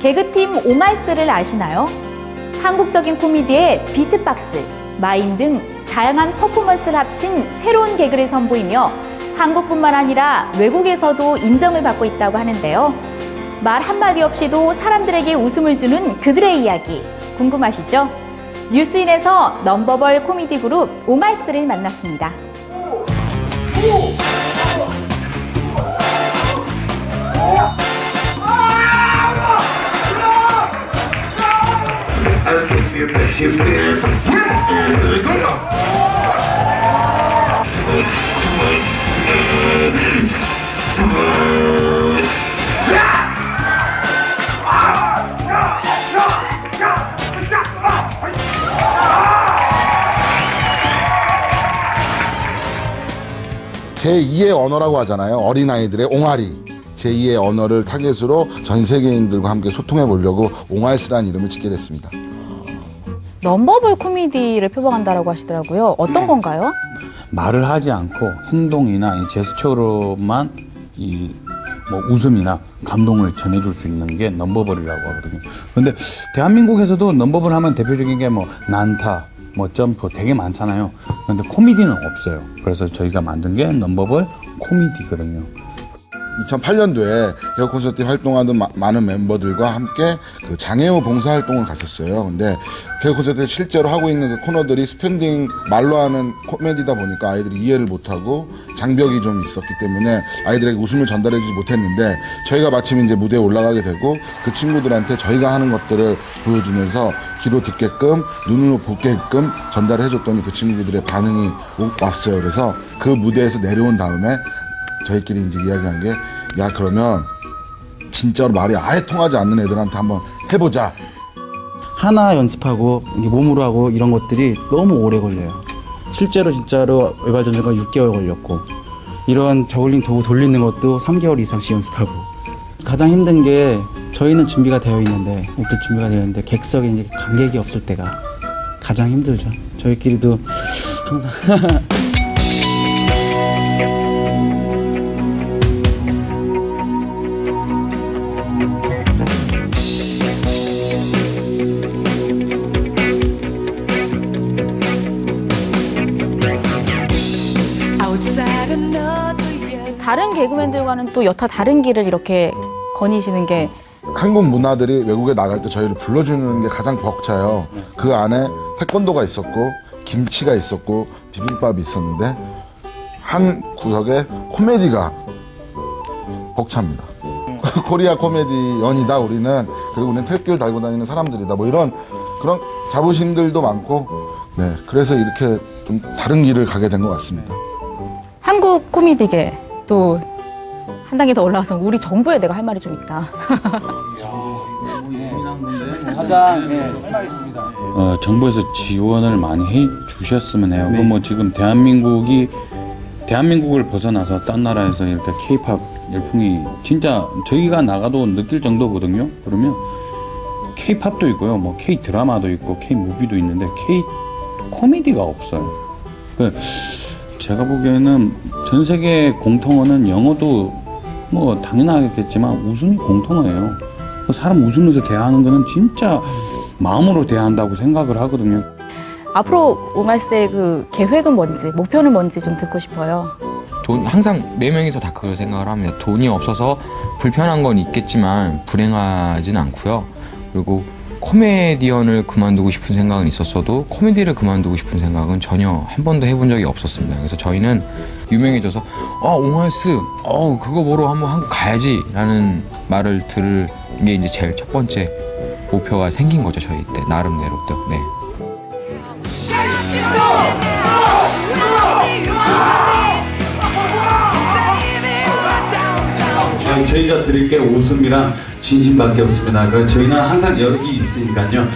개그팀 옹알스를 아시나요? 한국적인 코미디에 비트박스, 마임 등 다양한 퍼포먼스를 합친 새로운 개그를 선보이며 한국뿐만 아니라 외국에서도 인정을 받고 있다고 하는데요. 말 한마디 없이도 사람들에게 웃음을 주는 그들의 이야기 궁금하시죠? 뉴스인에서 nonverbal 코미디 그룹 옹알스를 만났습니다. 제2의 언어라고 하잖아요. 어린아이들의 옹알이. 제2의 언어를 타겟으로 전 세계인들과 함께 소통해 보려고 옹알스라는 이름을 짓게 됐습니다. 넘버벌 코미디를 표방한다라고 하시더라고요. 어떤 건가요? 말을 하지 않고 행동이나 이 제스처로만 이 뭐 웃음이나 감동을 전해줄 수 있는 게 넘버벌이라고 하거든요. 근데 대한민국에서도 넘버벌 하면 대표적인 게 뭐 난타, 뭐 점프 되게 많잖아요. 근데 코미디는 없어요. 그래서 저희가 만든 게 nonverbal 코미디거든요. 2008년도에 개그 콘서트 활동하던 마- 많은 멤버들과 함께 그 장애우 봉사활동을 갔었어요. 근데 개그 콘서트 실제로 하고 있는 그 코너들이 standing 말로 하는 코미디다 보니까 아이들이 이해를 못하고 장벽이 좀 있었기 때문에 아이들에게 웃음을 전달해주지 못했는데 저희가 마침 이제 무대에 올라가게 되고 그 친구들한테 저희가 하는 것들을 보여주면서 귀로 듣게끔 눈으로 보게끔 전달을 해줬더니 그 친구들의 반응이 오- 왔어요. 그래서 그 무대에서 내려온 다음에 저희끼리 이제 이야기한 게, 야, 그러면 진짜로 말이 아예 통하지 않는 애들한테 한번 해보자. 하나 연습하고 몸으로 하고 이런 것들이 너무 오래 걸려요. 실제로 진짜로 외발 전쟁가 6개월 걸렸고 이런 저글링 도구 돌리는 것도 3개월 이상씩 연습하고 가장 힘든 게 저희는 준비가 되어 있는데 옷도 준비가 되어 있는데 객석에 이제 관객이 없을 때가 가장 힘들죠. 저희끼리도 항상 다른 개그맨들과는 또 여타 다른 길을 이렇게 거니시는 게 한국 문화들이 외국에 나갈 때 저희를 불러주는 게 가장 벅차요. 그 안에 태권도가 있었고, 김치가 있었고, 비빔밥이 있었는데, 한 구석에 코미디가 벅찹니다. 코리아 코미디 연이다, 우리는. 그리고 우리는 택길 달고 다니는 사람들이다. 뭐 이런 그런 자부심들도 많고, 네. 그래서 이렇게 좀 다른 길을 가게 된 것 같습니다. 한국 코미디계 또 한 단계 더 올라가서 우리 정부에 내가 할 말이 좀 있다. 가장 할말 있습니다. 어, 정부에서 지원을 많이 해 주셨으면 해요. 그뭐 지금 대한민국이 대한민국을 벗어나서 딴 나라에서 이렇게 케이팝 열풍이 진짜 저희가 나가도 느낄 정도거든요. 그러면 케이팝도 있고요. 뭐 케이 드라마도 있고 케이 무비도 있는데 케이 코미디가 없어요. 그 제가 보기에는 전 세계 공통어는 영어도 뭐 당연하겠지만 웃음이 공통어예요. 그 사람 웃으면서 대하는 거는 진짜 마음으로 대한다고 생각을 하거든요. 앞으로 옹알스의 그 계획은 뭔지, 목표는 뭔지 좀 듣고 싶어요. 돈 항상 네 명이서 다 그걸 생각을 합니다. 돈이 없어서 불편한 건 있겠지만 불행하진 않고요. 그리고 코미디언을 그만두고 싶은 생각은 있었어도 코미디를 그만두고 싶은 생각은 전혀 한 번도 해본 적이 없었습니다. 그래서 저희는 유명해져서 아 옹알스, 어 그거 보러 한번 한국 가야지라는 말을 들을 게 이제 제일 첫 번째 목표가 생긴 거죠 저희 때 나름대로 또 네. 저희, 저희가 드릴 게 웃음이랑 진심밖에 없습니다. 그 저희는 항상 여기 있으니까요.